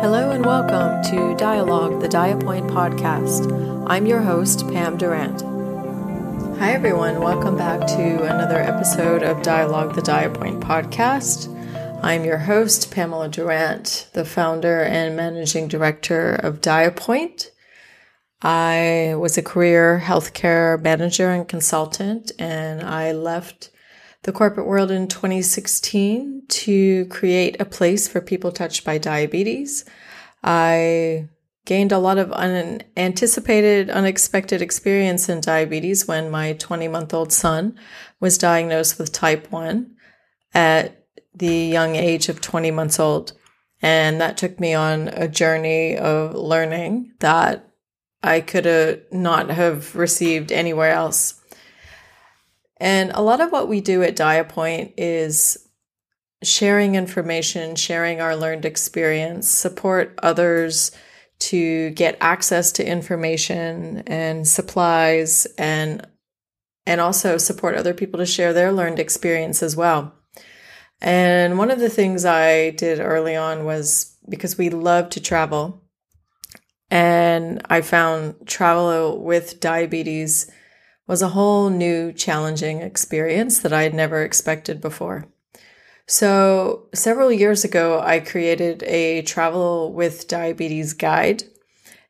Hello and welcome to Dia-Logue, the Diapoint podcast. I'm your host, Pam Durant. Hi, everyone. Welcome back to another episode of Dia-Logue, the Diapoint podcast. I'm your host, Pamela Durant, the founder and managing director of Diapoint. I was a career healthcare manager and consultant, and I left the corporate world in 2016 to create a place for people touched by diabetes. I gained a lot of unanticipated, unexpected experience in diabetes when my 20 month old son was diagnosed with type 1 at the young age of 20 months old. And that took me on a journey of learning that I could not have received anywhere else. And a lot of what we do at Diapoint is sharing information, sharing our learned experience, support others to get access to information and supplies and and also support other people to share their learned experience as well. And one of the things I did early on was because we love to travel and I found travel with diabetes was a whole new challenging experience that I had never expected before. So, several years ago, I created a travel with diabetes guide.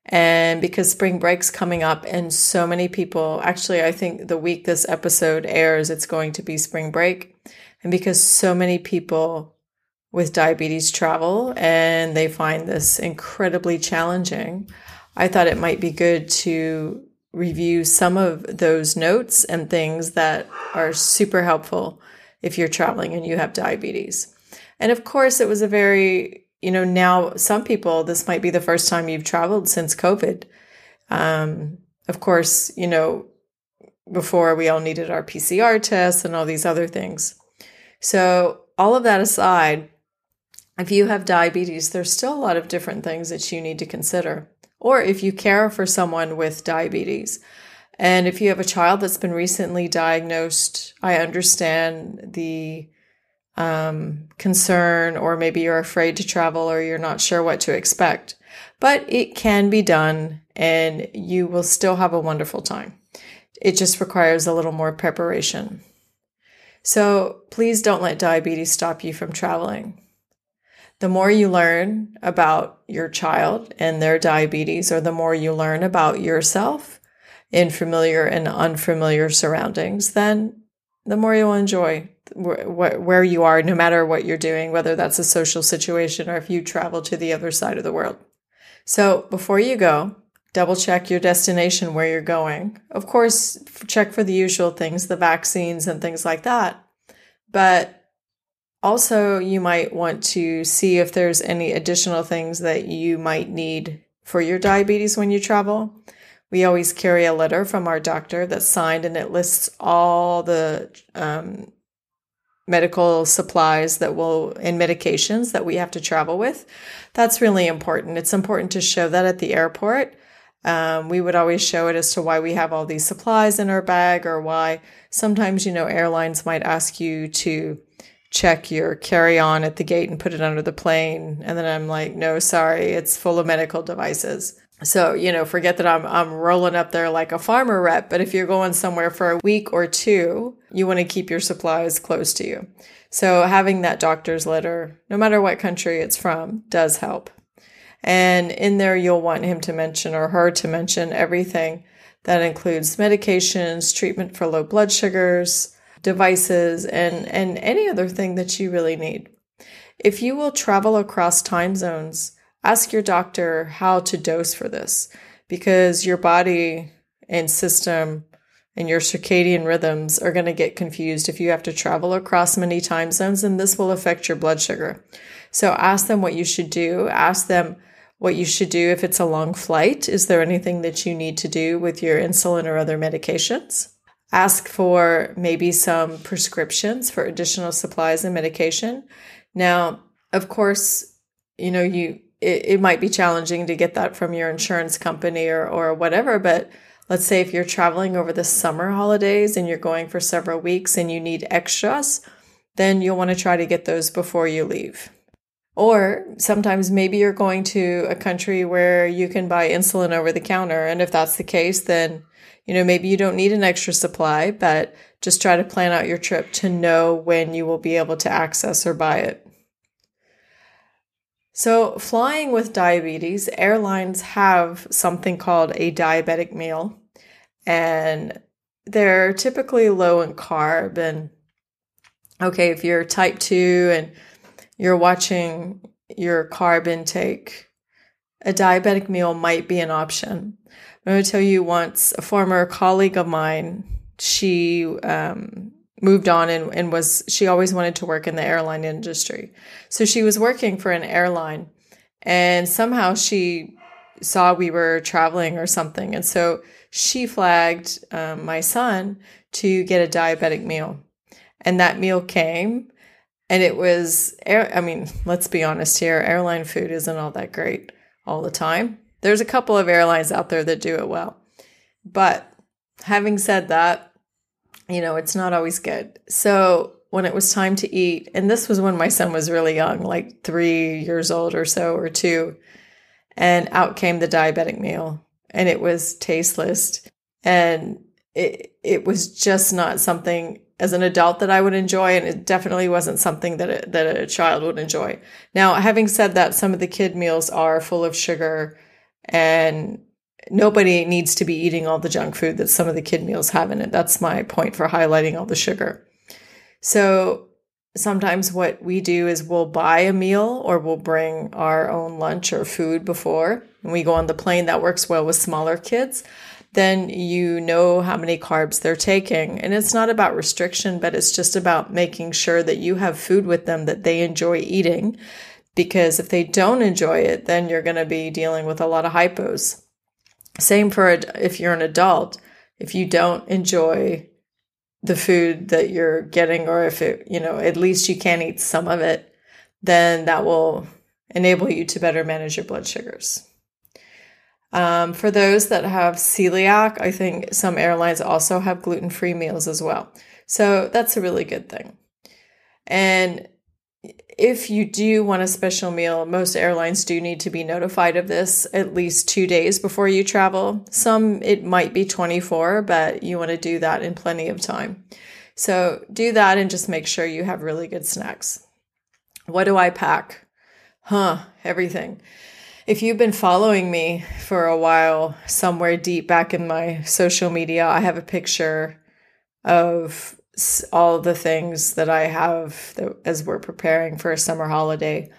And because spring break's coming up, and so many people actually, I think the week this episode airs, it's going to be spring break. And because so many people with diabetes travel and they find this incredibly challenging, I thought it might be good to review some of those notes and things that are super helpful if you're traveling and you have diabetes. And of course, it was a very, you know, now some people, this might be the first time you've traveled since COVID. Um, of course, you know, before we all needed our PCR tests and all these other things. So, all of that aside, if you have diabetes, there's still a lot of different things that you need to consider or if you care for someone with diabetes. And if you have a child that's been recently diagnosed, I understand the um, concern, or maybe you're afraid to travel or you're not sure what to expect. But it can be done and you will still have a wonderful time. It just requires a little more preparation. So please don't let diabetes stop you from traveling the more you learn about your child and their diabetes, or the more you learn about yourself in familiar and unfamiliar surroundings, then the more you'll enjoy where you are, no matter what you're doing, whether that's a social situation or if you travel to the other side of the world. So before you go, double check your destination where you're going. Of course, check for the usual things, the vaccines and things like that. But also, you might want to see if there's any additional things that you might need for your diabetes when you travel. We always carry a letter from our doctor that's signed and it lists all the um, medical supplies that will and medications that we have to travel with. That's really important. It's important to show that at the airport. Um, we would always show it as to why we have all these supplies in our bag or why sometimes, you know, airlines might ask you to check your carry on at the gate and put it under the plane. And then I'm like, no, sorry, it's full of medical devices. So, you know, forget that I'm, I'm rolling up there like a pharma rep, but if you're going somewhere for a week or two, you want to keep your supplies close to you. So having that doctor's letter, no matter what country it's from, does help. And in there, you'll want him to mention or her to mention everything that includes medications, treatment for low blood sugars, devices, and, and any other thing that you really need. If you will travel across time zones, ask your doctor how to dose for this because your body and system and your circadian rhythms are going to get confused if you have to travel across many time zones, and this will affect your blood sugar. So ask them what you should do. Ask them what you should do if it's a long flight. Is there anything that you need to do with your insulin or other medications? Ask for maybe some prescriptions for additional supplies and medication. Now, of course, you know, you it, it might be challenging to get that from your insurance company or or whatever, but let's say if you're traveling over the summer holidays and you're going for several weeks and you need extras, then you'll want to try to get those before you leave. Or sometimes maybe you're going to a country where you can buy insulin over the counter. And if that's the case, then, you know, maybe you don't need an extra supply, but just try to plan out your trip to know when you will be able to access or buy it. So, flying with diabetes, airlines have something called a diabetic meal, and they're typically low in carb. And okay, if you're type 2 and you're watching your carb intake, a diabetic meal might be an option. I'm going to tell you once a former colleague of mine, she um, moved on and, and was, she always wanted to work in the airline industry. So she was working for an airline and somehow she saw we were traveling or something. And so she flagged um, my son to get a diabetic meal. And that meal came and it was, I mean let's be honest here airline food isn't all that great all the time. There's a couple of airlines out there that do it well. But having said that you know it's not always good. So when it was time to eat and this was when my son was really young like three years old or so or two and out came the diabetic meal and it was tasteless. And it it was just not something as an adult that I would enjoy, and it definitely wasn't something that a, that a child would enjoy. Now, having said that, some of the kid meals are full of sugar, and nobody needs to be eating all the junk food that some of the kid meals have in it. That's my point for highlighting all the sugar. So sometimes what we do is we'll buy a meal or we'll bring our own lunch or food before, and we go on the plane. That works well with smaller kids then you know how many carbs they're taking. And it's not about restriction, but it's just about making sure that you have food with them that they enjoy eating. Because if they don't enjoy it, then you're going to be dealing with a lot of hypos. Same for if you're an adult. If you don't enjoy the food that you're getting, or if it, you know, at least you can eat some of it, then that will enable you to better manage your blood sugars. Um, for those that have celiac, I think some airlines also have gluten free meals as well. So that's a really good thing. And if you do want a special meal, most airlines do need to be notified of this at least two days before you travel. Some it might be 24, but you want to do that in plenty of time. So do that and just make sure you have really good snacks. What do I pack? Huh, everything if you've been following me for a while, somewhere deep back in my social media, I have a picture of all the things that I have that, as we're preparing for a summer holiday.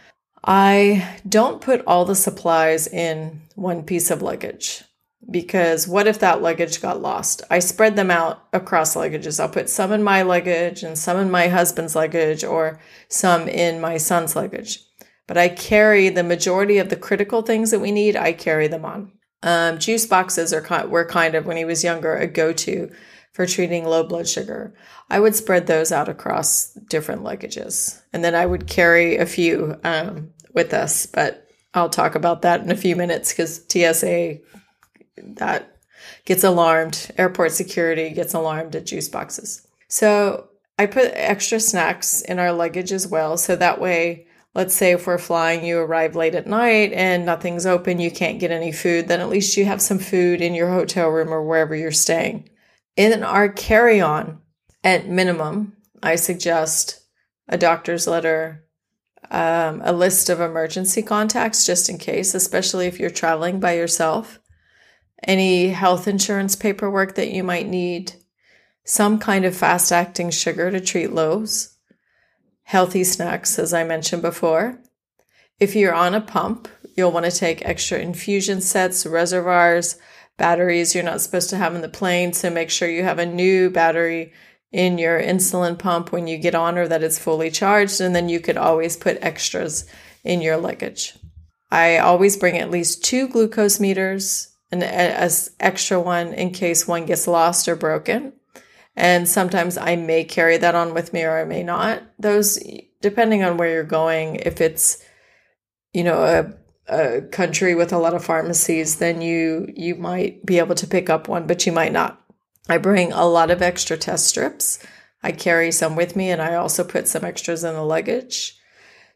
I don't put all the supplies in one piece of luggage because what if that luggage got lost? I spread them out across luggages. I'll put some in my luggage and some in my husband's luggage or some in my son's luggage but I carry the majority of the critical things that we need. I carry them on. Um, juice boxes are were kind of when he was younger a go to for treating low blood sugar. I would spread those out across different luggages, and then I would carry a few um, with us. But I'll talk about that in a few minutes because TSA that gets alarmed. Airport security gets alarmed at juice boxes. So I put extra snacks in our luggage as well, so that way let's say if we're flying, you arrive late at night and nothing's open, you can't get any food, then at least you have some food in your hotel room or wherever you're staying. In our carry on, at minimum, I suggest a doctor's letter, um, a list of emergency contacts just in case, especially if you're traveling by yourself, any health insurance paperwork that you might need, some kind of fast acting sugar to treat lows healthy snacks, as I mentioned before. If you're on a pump, you'll want to take extra infusion sets, reservoirs, batteries you're not supposed to have in the plane. So make sure you have a new battery in your insulin pump when you get on or that it's fully charged. And then you could always put extras in your luggage. I always bring at least two glucose meters and as extra one in case one gets lost or broken. And sometimes I may carry that on with me or I may not. Those, depending on where you're going, if it's, you know, a, a country with a lot of pharmacies, then you, you might be able to pick up one, but you might not. I bring a lot of extra test strips. I carry some with me and I also put some extras in the luggage.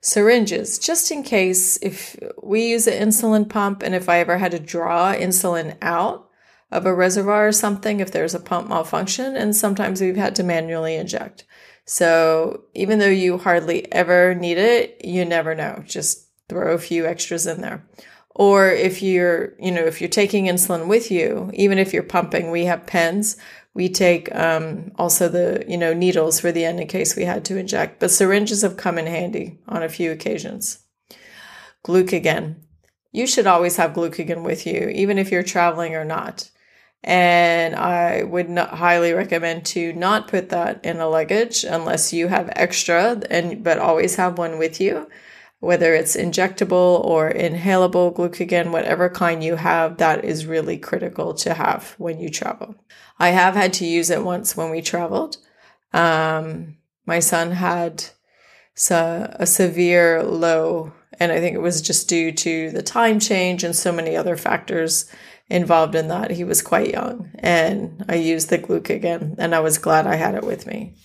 syringes, just in case if we use an insulin pump and if I ever had to draw insulin out of a reservoir or something, if there's a pump malfunction, and sometimes we've had to manually inject. So even though you hardly ever need it, you never know. Just throw a few extras in there. Or if you're, you know, if you're taking insulin with you, even if you're pumping, we have pens we take um, also the you know needles for the end in case we had to inject, but syringes have come in handy on a few occasions. Glucagon. You should always have glucagon with you, even if you're traveling or not. And I would not highly recommend to not put that in a luggage unless you have extra and but always have one with you whether it's injectable or inhalable glucagon, whatever kind you have, that is really critical to have when you travel. I have had to use it once when we traveled. Um, my son had a severe low, and I think it was just due to the time change and so many other factors involved in that. He was quite young, and I used the glucagon, and I was glad I had it with me.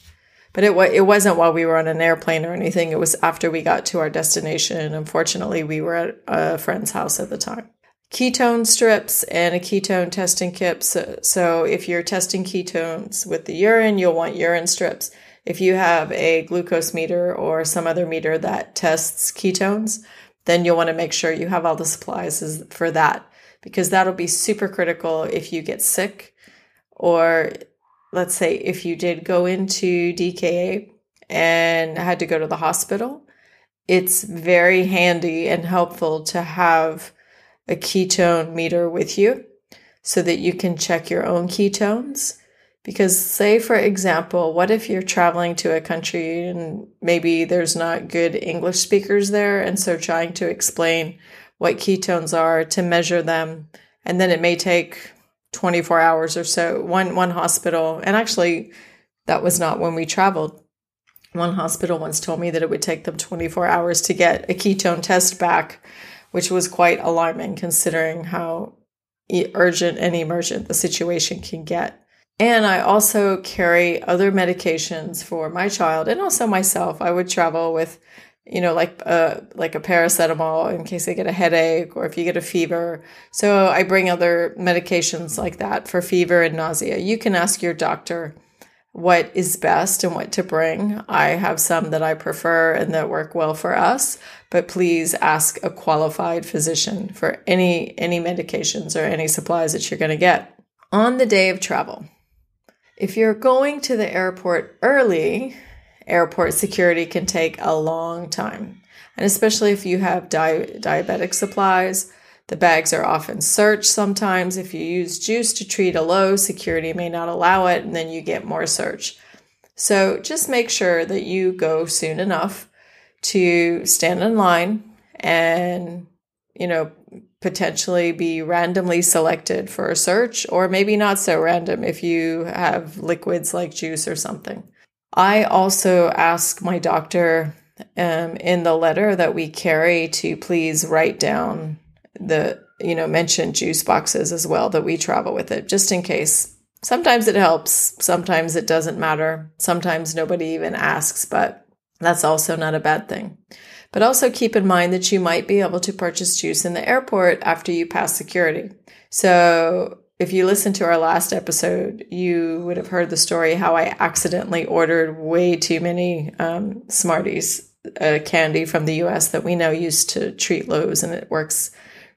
But it it wasn't while we were on an airplane or anything. It was after we got to our destination. Unfortunately, we were at a friend's house at the time. Ketone strips and a ketone testing kit. So, so if you're testing ketones with the urine, you'll want urine strips. If you have a glucose meter or some other meter that tests ketones, then you'll want to make sure you have all the supplies for that because that'll be super critical if you get sick or let's say if you did go into DKA and had to go to the hospital, it's very handy and helpful to have a ketone meter with you so that you can check your own ketones. Because, say, for example, what if you're traveling to a country and maybe there's not good English speakers there? And so trying to explain what ketones are to measure them. And then it may take 24 hours or so. One one hospital, and actually that was not when we traveled. One hospital once told me that it would take them 24 hours to get a ketone test back, which was quite alarming considering how urgent and emergent the situation can get. And I also carry other medications for my child and also myself. I would travel with you know, like a uh, like a paracetamol in case they get a headache or if you get a fever. So I bring other medications like that for fever and nausea. You can ask your doctor what is best and what to bring. I have some that I prefer and that work well for us, but please ask a qualified physician for any any medications or any supplies that you're going to get on the day of travel. If you're going to the airport early, airport security can take a long time. And especially if you have di- diabetic supplies, the bags are often searched sometimes. If you use juice to treat a low, security may not allow it, and then you get more search. So just make sure that you go soon enough to stand in line and, you know, potentially be randomly selected for a search, or maybe not so random if you have liquids like juice or something. I also ask my doctor um, in the letter that we carry to please write down the, you know, mention juice boxes as well that we travel with it, just in case. Sometimes it helps, sometimes it doesn't matter. Sometimes nobody even asks, but that's also not a bad thing. But also keep in mind that you might be able to purchase juice in the airport after you pass security. So if you listened to our last episode, you would have heard the story how I accidentally ordered way too many um, Smarties uh, candy from the US that we now use to treat lows, and it works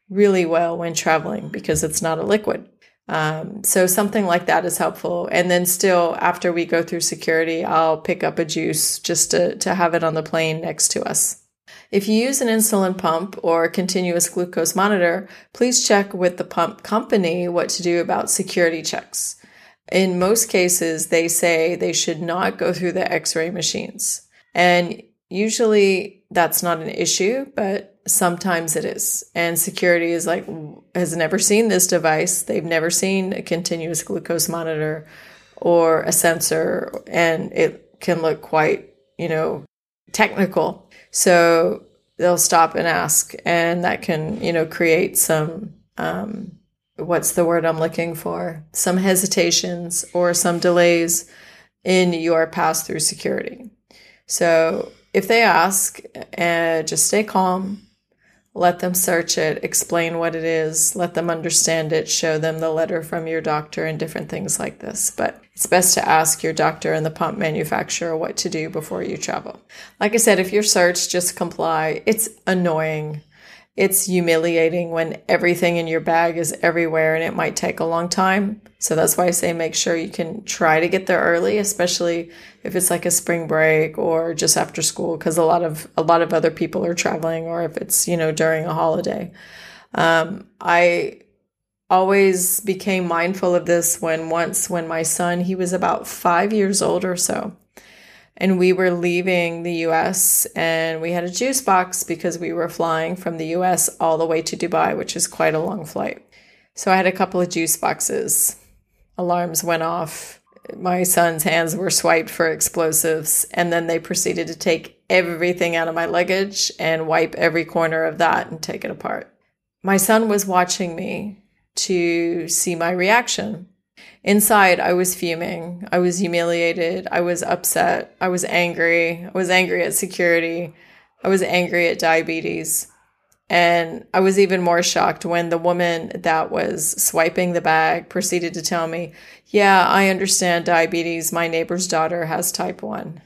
really well when traveling because it's not a liquid. Um, so something like that is helpful. And then still, after we go through security, I'll pick up a juice just to, to have it on the plane next to us. If you use an insulin pump or continuous glucose monitor, please check with the pump company what to do about security checks. In most cases, they say they should not go through the x ray machines. And usually that's not an issue, but sometimes it is. And security is like, has never seen this device. They've never seen a continuous glucose monitor or a sensor, and it can look quite, you know, technical. So they'll stop and ask, and that can, you know, create some, um, what's the word I'm looking for? Some hesitations or some delays in your pass through security. So if they ask, uh, just stay calm. Let them search it, explain what it is, let them understand it, show them the letter from your doctor, and different things like this. But it's best to ask your doctor and the pump manufacturer what to do before you travel. Like I said, if you're searched, just comply. It's annoying it's humiliating when everything in your bag is everywhere and it might take a long time. So that's why I say make sure you can try to get there early, especially if it's like a spring break or just after school because a lot of a lot of other people are traveling or if it's, you know, during a holiday. Um, I always became mindful of this when once when my son, he was about 5 years old or so and we were leaving the US and we had a juice box because we were flying from the US all the way to Dubai, which is quite a long flight. So I had a couple of juice boxes. Alarms went off. My son's hands were swiped for explosives, and then they proceeded to take everything out of my luggage and wipe every corner of that and take it apart. My son was watching me to see my reaction. Inside, I was fuming. I was humiliated. I was upset. I was angry. I was angry at security. I was angry at diabetes. And I was even more shocked when the woman that was swiping the bag proceeded to tell me, Yeah, I understand diabetes. My neighbor's daughter has type 1.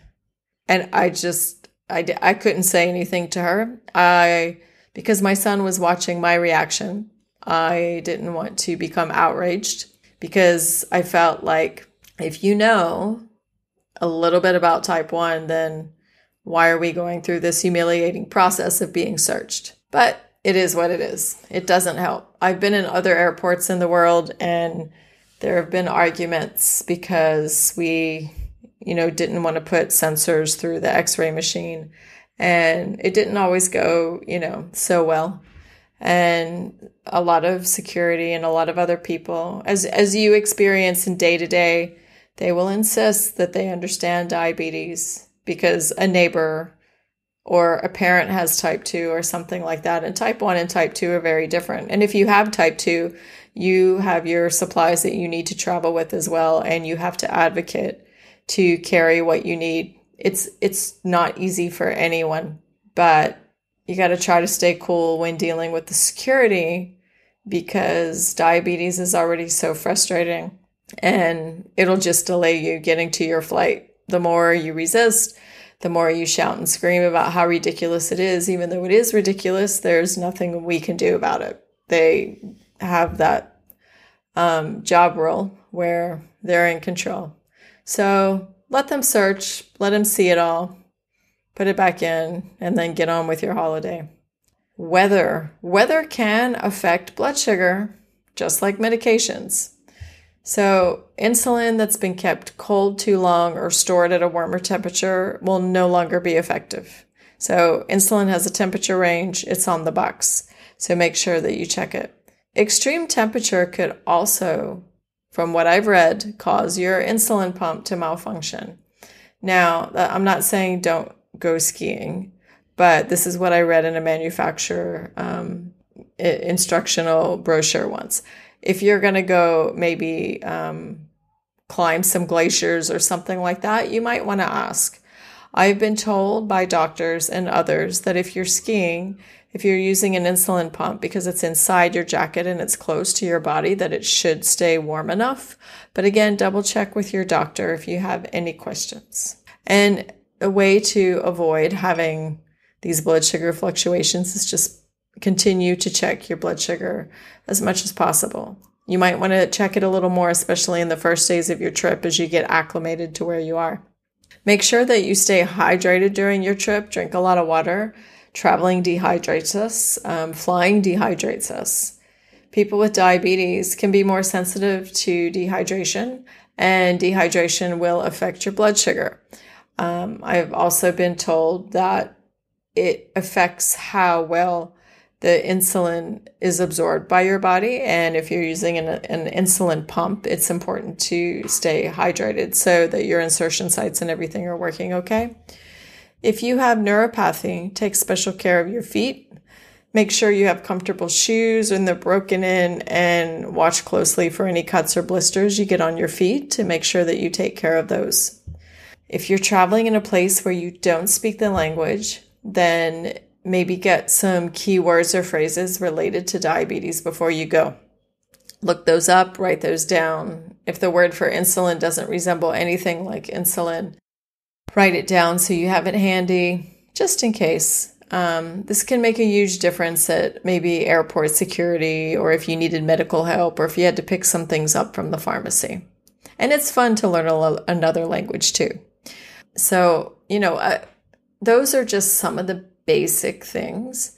And I just, I, I couldn't say anything to her. I, because my son was watching my reaction, I didn't want to become outraged because I felt like if you know a little bit about type 1, then why are we going through this humiliating process of being searched? But it is what it is. It doesn't help. I've been in other airports in the world and there have been arguments because we, you know, didn't want to put sensors through the x ray machine. And it didn't always go, you know, so well and a lot of security and a lot of other people. As as you experience in day to day they will insist that they understand diabetes because a neighbor or a parent has type 2 or something like that and type 1 and type 2 are very different. And if you have type 2 you have your supplies that you need to travel with as well and you have to advocate to carry what you need. It's it's not easy for anyone but you got to try to stay cool when dealing with the security because diabetes is already so frustrating and it'll just delay you getting to your flight. The more you resist, the more you shout and scream about how ridiculous it is. Even though it is ridiculous, there's nothing we can do about it. They have that um, job role where they're in control. So let them search, let them see it all put it back in, and then get on with your holiday. Weather. Weather can affect blood sugar, just like medications. So, insulin that's been kept cold too long or stored at a warmer temperature will no longer be effective. So, insulin has a temperature range, it's on the box. So, make sure that you check it. Extreme temperature could also, from what I've read, cause your insulin pump to malfunction. Now, I'm not saying don't go skiing. But this is what I read in a manufacturer um, instructional brochure once. If you're going to go maybe um, climb some glaciers or something like that, you might want to ask. I've been told by doctors and others that if you're skiing, if you're using an insulin pump because it's inside your jacket and it's close to your body, that it should stay warm enough. But again, double check with your doctor if you have any questions. And a way to avoid having these blood sugar fluctuations is just continue to check your blood sugar as much as possible. You might want to check it a little more, especially in the first days of your trip as you get acclimated to where you are. Make sure that you stay hydrated during your trip. Drink a lot of water. Traveling dehydrates us. Um, flying dehydrates us. People with diabetes can be more sensitive to dehydration, and dehydration will affect your blood sugar. Um, I've also been told that it affects how well the insulin is absorbed by your body. And if you're using an, an, insulin pump, it's important to stay hydrated so that your insertion sites and everything are working okay. If you have neuropathy, take special care of your feet. Make sure you have comfortable shoes and they're broken in and watch closely for any cuts or blisters you get on your feet to make sure that you take care of those. If you're traveling in a place where you don't speak the language, then maybe get some keywords or phrases related to diabetes before you go. Look those up, write those down. If the word for insulin doesn't resemble anything like insulin, write it down so you have it handy just in case. Um, this can make a huge difference at maybe airport security or if you needed medical help or if you had to pick some things up from the pharmacy. And it's fun to learn a, another language too. So, you know, uh, those are just some of the basic things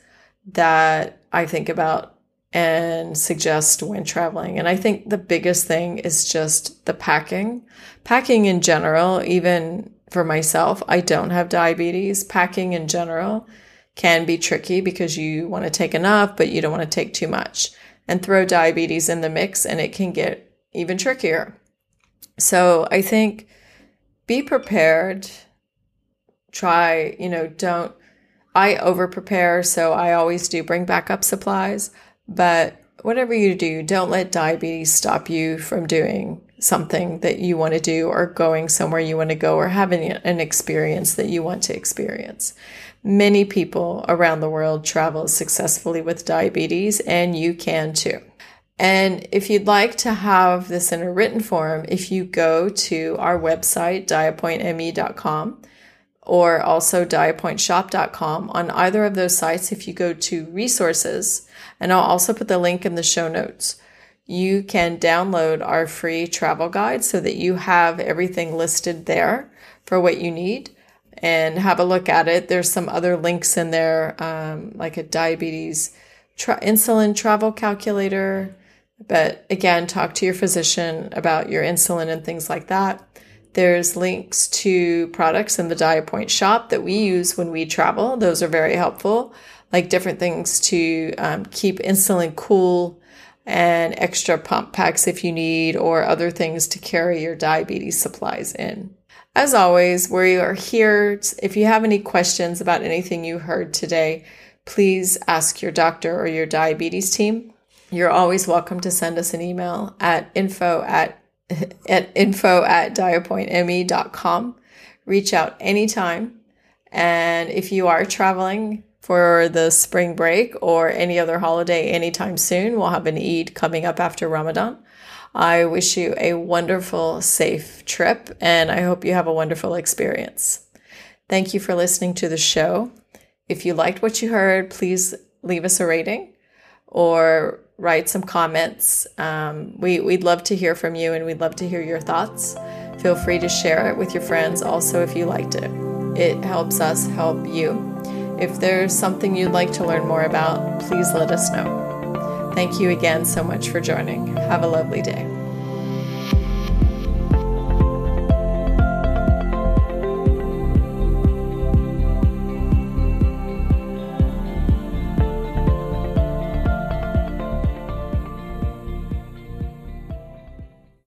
that I think about and suggest when traveling. And I think the biggest thing is just the packing. Packing in general, even for myself, I don't have diabetes. Packing in general can be tricky because you want to take enough, but you don't want to take too much. And throw diabetes in the mix, and it can get even trickier. So I think be prepared. Try, you know, don't I over prepare, so I always do bring backup supplies. But whatever you do, don't let diabetes stop you from doing something that you want to do or going somewhere you want to go or having an experience that you want to experience. Many people around the world travel successfully with diabetes, and you can too. And if you'd like to have this in a written form, if you go to our website, diapointme.com, or also diapointshop.com. On either of those sites, if you go to resources, and I'll also put the link in the show notes, you can download our free travel guide so that you have everything listed there for what you need and have a look at it. There's some other links in there, um, like a diabetes tra- insulin travel calculator. But again, talk to your physician about your insulin and things like that. There's links to products in the DiaPoint shop that we use when we travel. Those are very helpful, like different things to um, keep insulin cool and extra pump packs if you need, or other things to carry your diabetes supplies in. As always, we are here. If you have any questions about anything you heard today, please ask your doctor or your diabetes team. You're always welcome to send us an email at info at at info at diapointme.com. Reach out anytime. And if you are traveling for the spring break or any other holiday anytime soon, we'll have an Eid coming up after Ramadan. I wish you a wonderful, safe trip, and I hope you have a wonderful experience. Thank you for listening to the show. If you liked what you heard, please leave us a rating or write some comments. Um, we, we'd love to hear from you and we'd love to hear your thoughts. Feel free to share it with your friends also if you liked it. It helps us help you. If there's something you'd like to learn more about, please let us know. Thank you again so much for joining. Have a lovely day.